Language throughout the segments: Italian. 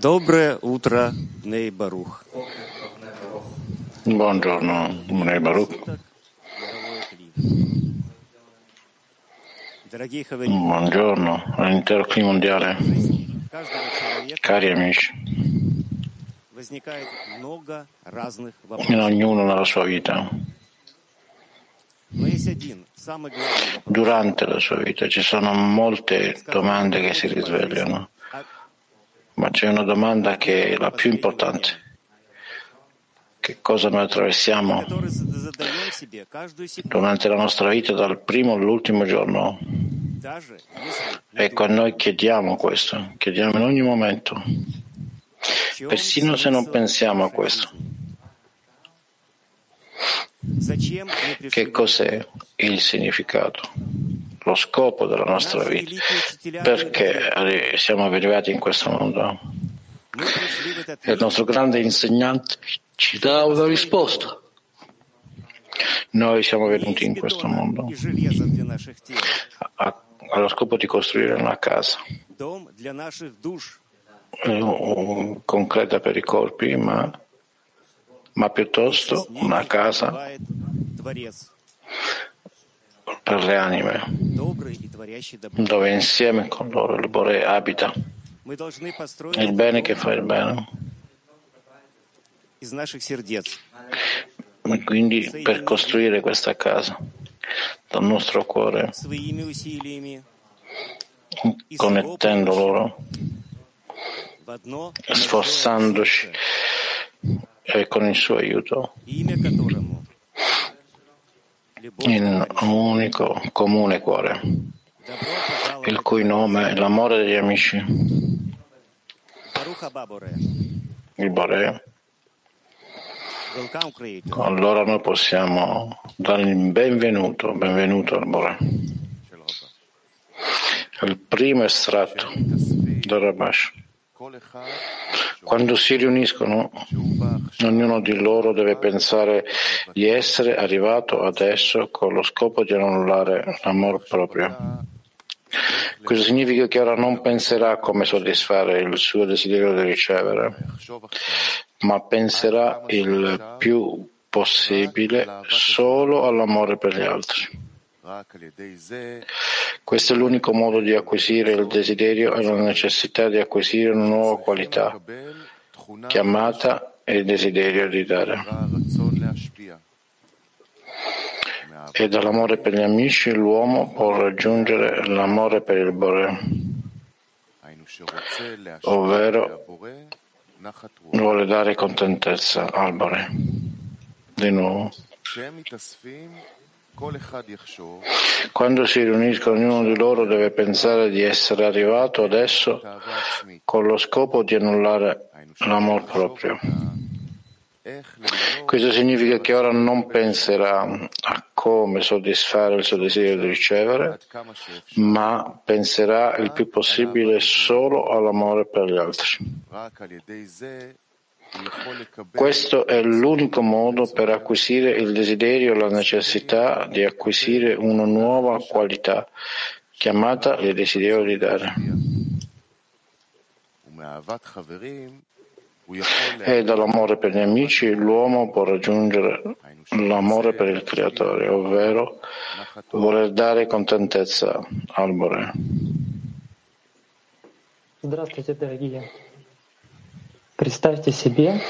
Доброе утро, Ней Барух. Buongiorno, Nei Baruch. Дорогие Хаварим, Buongiorno all'intero clima mondiale. каждого человека Cari amici, возникает много разных in вопросов. ognuno nella sua vita, Но есть один, самый главный вопрос. durante la sua vita, ci sono molte domande che si risvegliano, А Ma c'è una domanda che è la più importante. Che cosa noi attraversiamo durante la nostra vita dal primo all'ultimo giorno? Ecco, noi chiediamo questo, chiediamo in ogni momento, persino se non pensiamo a questo. Che cos'è il significato? lo scopo della nostra vita, perché siamo arrivati in questo mondo. E il nostro grande insegnante ci dà una risposta. Noi siamo venuti in questo mondo allo scopo di costruire una casa. Concreta per i corpi, ma, ma piuttosto una casa per le anime, dove insieme con loro il Bore abita, il bene che fa il bene. E quindi per costruire questa casa dal nostro cuore, connettendo loro, sforzandoci e con il suo aiuto, in un unico comune cuore, il cui nome è l'amore degli amici. Il Bore. Allora noi possiamo dare il benvenuto, benvenuto al Bore. Il primo estratto del Rabash. Quando si riuniscono, ognuno di loro deve pensare di essere arrivato adesso con lo scopo di annullare l'amor proprio. Questo significa che ora non penserà come soddisfare il suo desiderio di ricevere, ma penserà il più possibile solo all'amore per gli altri. Questo è l'unico modo di acquisire il desiderio e la necessità di acquisire una nuova qualità, chiamata il desiderio di dare. E dall'amore per gli amici l'uomo può raggiungere l'amore per il Bore, ovvero vuole dare contentezza al Bore. Di nuovo. Quando si riuniscono, ognuno di loro deve pensare di essere arrivato adesso con lo scopo di annullare l'amor proprio. Questo significa che ora non penserà a come soddisfare il suo desiderio di ricevere, ma penserà il più possibile solo all'amore per gli altri. Questo è l'unico modo per acquisire il desiderio e la necessità di acquisire una nuova qualità, chiamata il desiderio di dare. E dall'amore per gli amici l'uomo può raggiungere l'amore per il creatore, ovvero voler dare contentezza al Bore. Здравствуйте, дорогие. Представьте себе,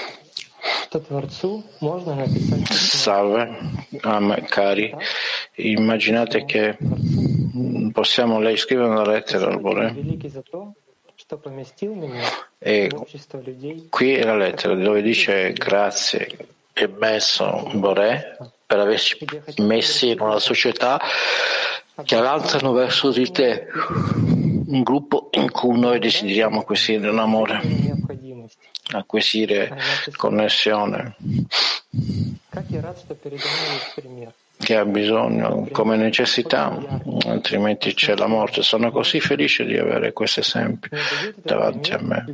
что Творцу можно написать письмо. Salve, am- cari, immaginate che possiamo lei scrivere una lettera al Bore Великий за то, что поместил меня e в общество людей, qui è la lettera dove dice grazie e messo Bore per averci messi in una società che avanzano verso di te, un gruppo in cui noi desideriamo acquisire un amore, acquisire connessione, che ha bisogno come necessità, altrimenti c'è la morte. Sono così felice di avere questo esempio davanti a me,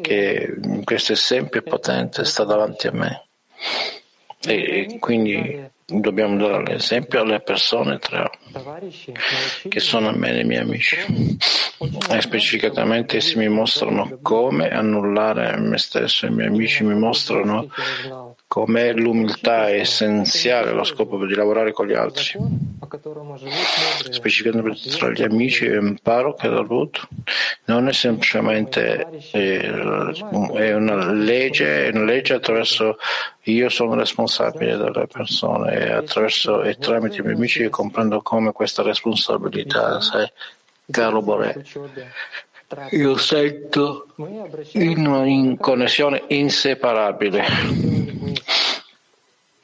che questo esempio potente sta davanti a me. E quindi Dobbiamo dare l'esempio alle persone tre che sono a me i miei amici. E specificatamente essi mi mostrano come annullare me stesso. I miei amici mi mostrano come l'umiltà è essenziale allo scopo di lavorare con gli altri. Specificatamente tra gli amici imparo che la Lut non è semplicemente eh, è una legge, è una legge attraverso io sono responsabile delle persone e attraverso e tramite i miei amici comprendo come questa responsabilità, sai, caro Bore. Io sento in, in connessione inseparabile.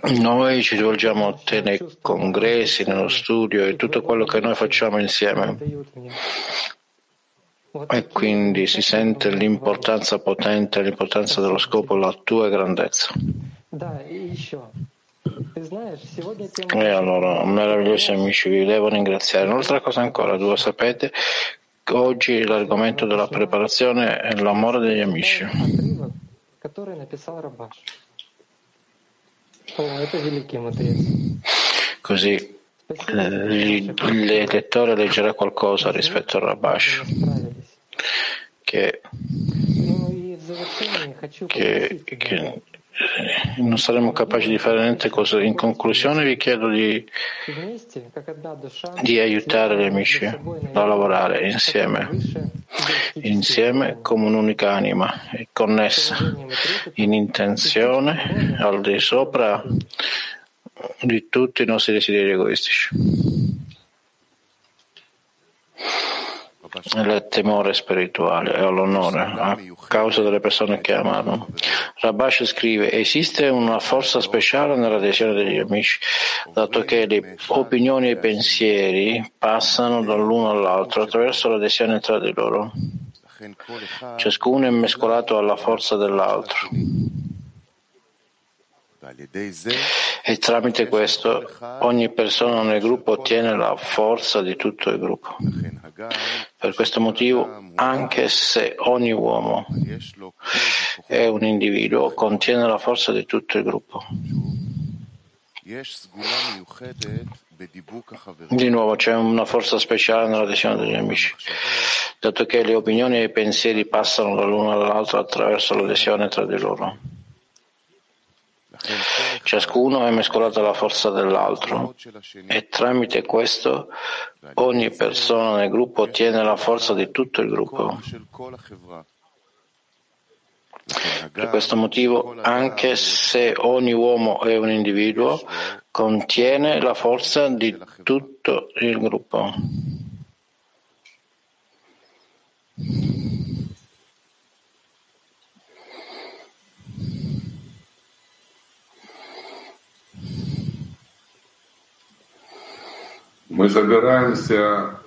Noi ci rivolgiamo a te nei congressi, nello studio e tutto quello che noi facciamo insieme. E quindi si sente l'importanza potente, l'importanza dello scopo, la tua grandezza. E allora, meravigliosi amici, vi devo ringraziare. Un'altra cosa ancora, due sapete, oggi l'argomento della preparazione è l'amore degli amici. Così il lettore leggerà qualcosa rispetto al Rabash che, che, che non saremo capaci di fare niente cosa. In conclusione vi chiedo di, di aiutare gli amici a lavorare insieme, insieme come un'unica anima, connessa in intenzione al di sopra di tutti i nostri desideri egoistici. Il temore spirituale e all'onore a causa delle persone che amano. Rabash scrive: Esiste una forza speciale nell'adesione degli amici, dato che le opinioni e i pensieri passano dall'uno all'altro attraverso l'adesione tra di loro. Ciascuno è mescolato alla forza dell'altro. E tramite questo ogni persona nel gruppo ottiene la forza di tutto il gruppo. Per questo motivo, anche se ogni uomo è un individuo, contiene la forza di tutto il gruppo. Di nuovo c'è una forza speciale nell'adesione degli amici, dato che le opinioni e i pensieri passano dall'uno all'altro attraverso l'adesione tra di loro. Ciascuno è mescolato alla forza dell'altro e tramite questo ogni persona nel gruppo ottiene la forza di tutto il gruppo. Per questo motivo, anche se ogni uomo è un individuo, contiene la forza di tutto il gruppo. Мы собираемся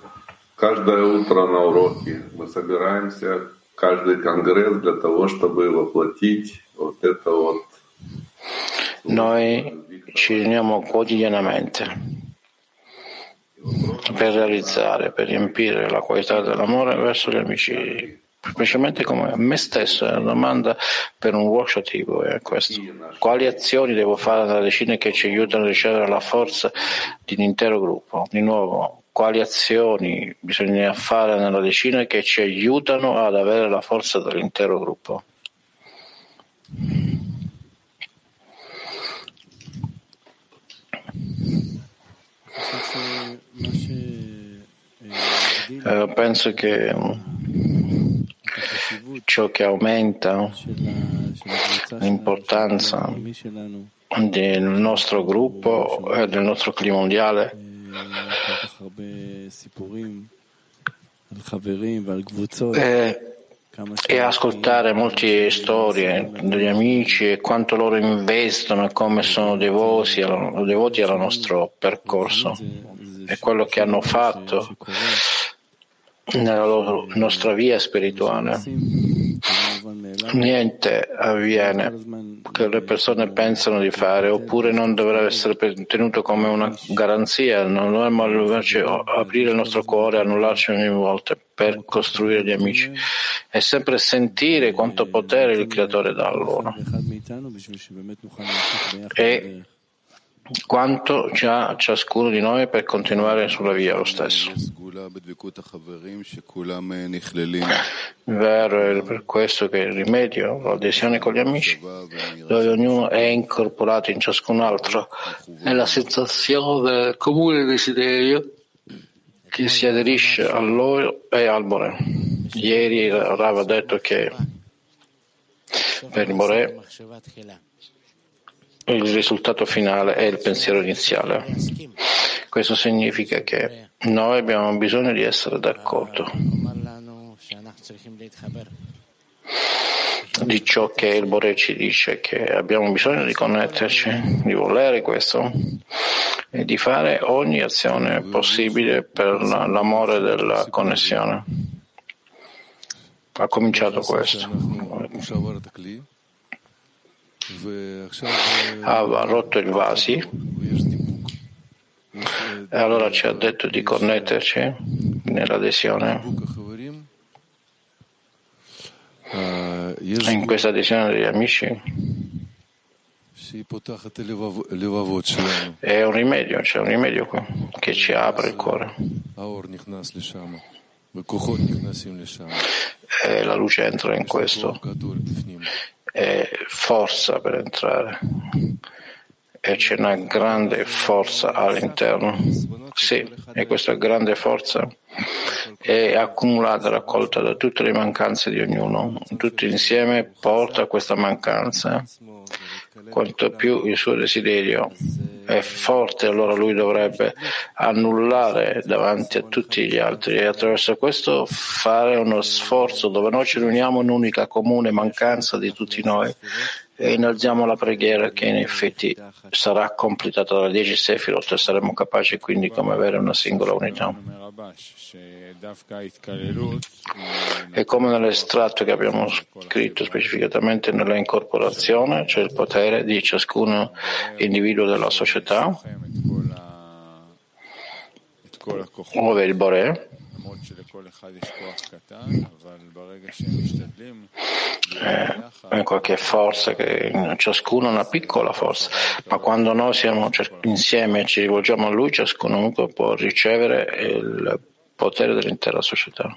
каждое утро на уроки, мы собираемся каждый конгресс для того, чтобы воплотить вот это вот. Noi ci riuniamo quotidianamente per realizzare, per riempire la qualità dell'amore verso gli amici specialmente come me stesso, è una domanda per un workshop tipo è questo. Quali azioni devo fare nella decina che ci aiutano a ricevere la forza di un intero gruppo? Di nuovo, quali azioni bisogna fare nella decina che ci aiutano ad avere la forza dell'intero gruppo? Eh, penso che ciò che aumenta l'importanza del nostro gruppo e del nostro clima mondiale. È, e ascoltare molte storie degli amici e quanto loro investono e come sono devoti, devoti al nostro percorso e quello che hanno fatto nella loro, nostra via spirituale. Niente avviene che le persone pensano di fare, oppure non dovrà essere tenuto come una garanzia. Non dovremmo invece aprire il nostro cuore annullarci ogni volta per costruire gli amici e sempre sentire quanto potere il Creatore dà a loro. E quanto già ciascuno di noi per continuare sulla via lo stesso. Vero è per questo che il rimedio, l'adesione con gli amici, dove ognuno è incorporato in ciascun altro, è la sensazione del comune desiderio che si aderisce a loro e al Bore. Ieri Rav ha detto che per il Bore il risultato finale è il pensiero iniziale. Questo significa che noi abbiamo bisogno di essere d'accordo di ciò che il Bore ci dice, che abbiamo bisogno di connetterci, di volere questo e di fare ogni azione possibile per l'amore della connessione. Ha cominciato questo aveva rotto il vasi. E allora ci ha detto di connetterci nell'adesione. In questa adesione degli amici? È un rimedio, c'è un rimedio qua che ci apre il cuore. E la luce entra in questo e forza per entrare e c'è una grande forza all'interno. Sì, e questa grande forza è accumulata, raccolta da tutte le mancanze di ognuno. Tutti insieme porta questa mancanza. Quanto più il suo desiderio è forte, allora lui dovrebbe annullare davanti a tutti gli altri. E attraverso questo fare uno sforzo dove noi ci riuniamo in un'unica comune mancanza di tutti noi e innalziamo la preghiera che in effetti sarà completata da 10 Sefirot e saremo capaci quindi come avere una singola unità. E come nell'estratto che abbiamo scritto specificatamente nella incorporazione, c'è il potere di ciascun individuo della società, ove il Boré eh, qualche forza, che ciascuno una piccola forza, ma quando noi siamo insieme e ci rivolgiamo a lui, ciascuno può ricevere il potere dell'intera società.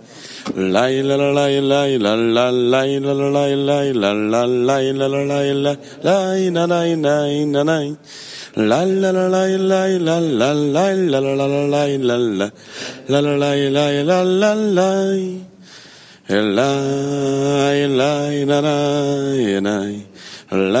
la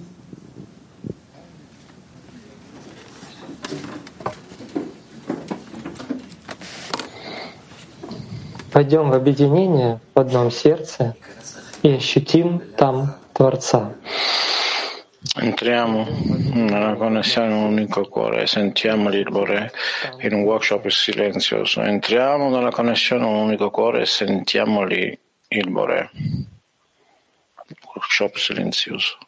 Пойдем в объединение в одном сердце и ощутим там Творца. Entriamo nella connessione in un unico cuore e sentiamo il Bore in un workshop silenzioso. Entriamo nella connessione in un unico cuore e sentiamo lì il Bore. Workshop silenzioso.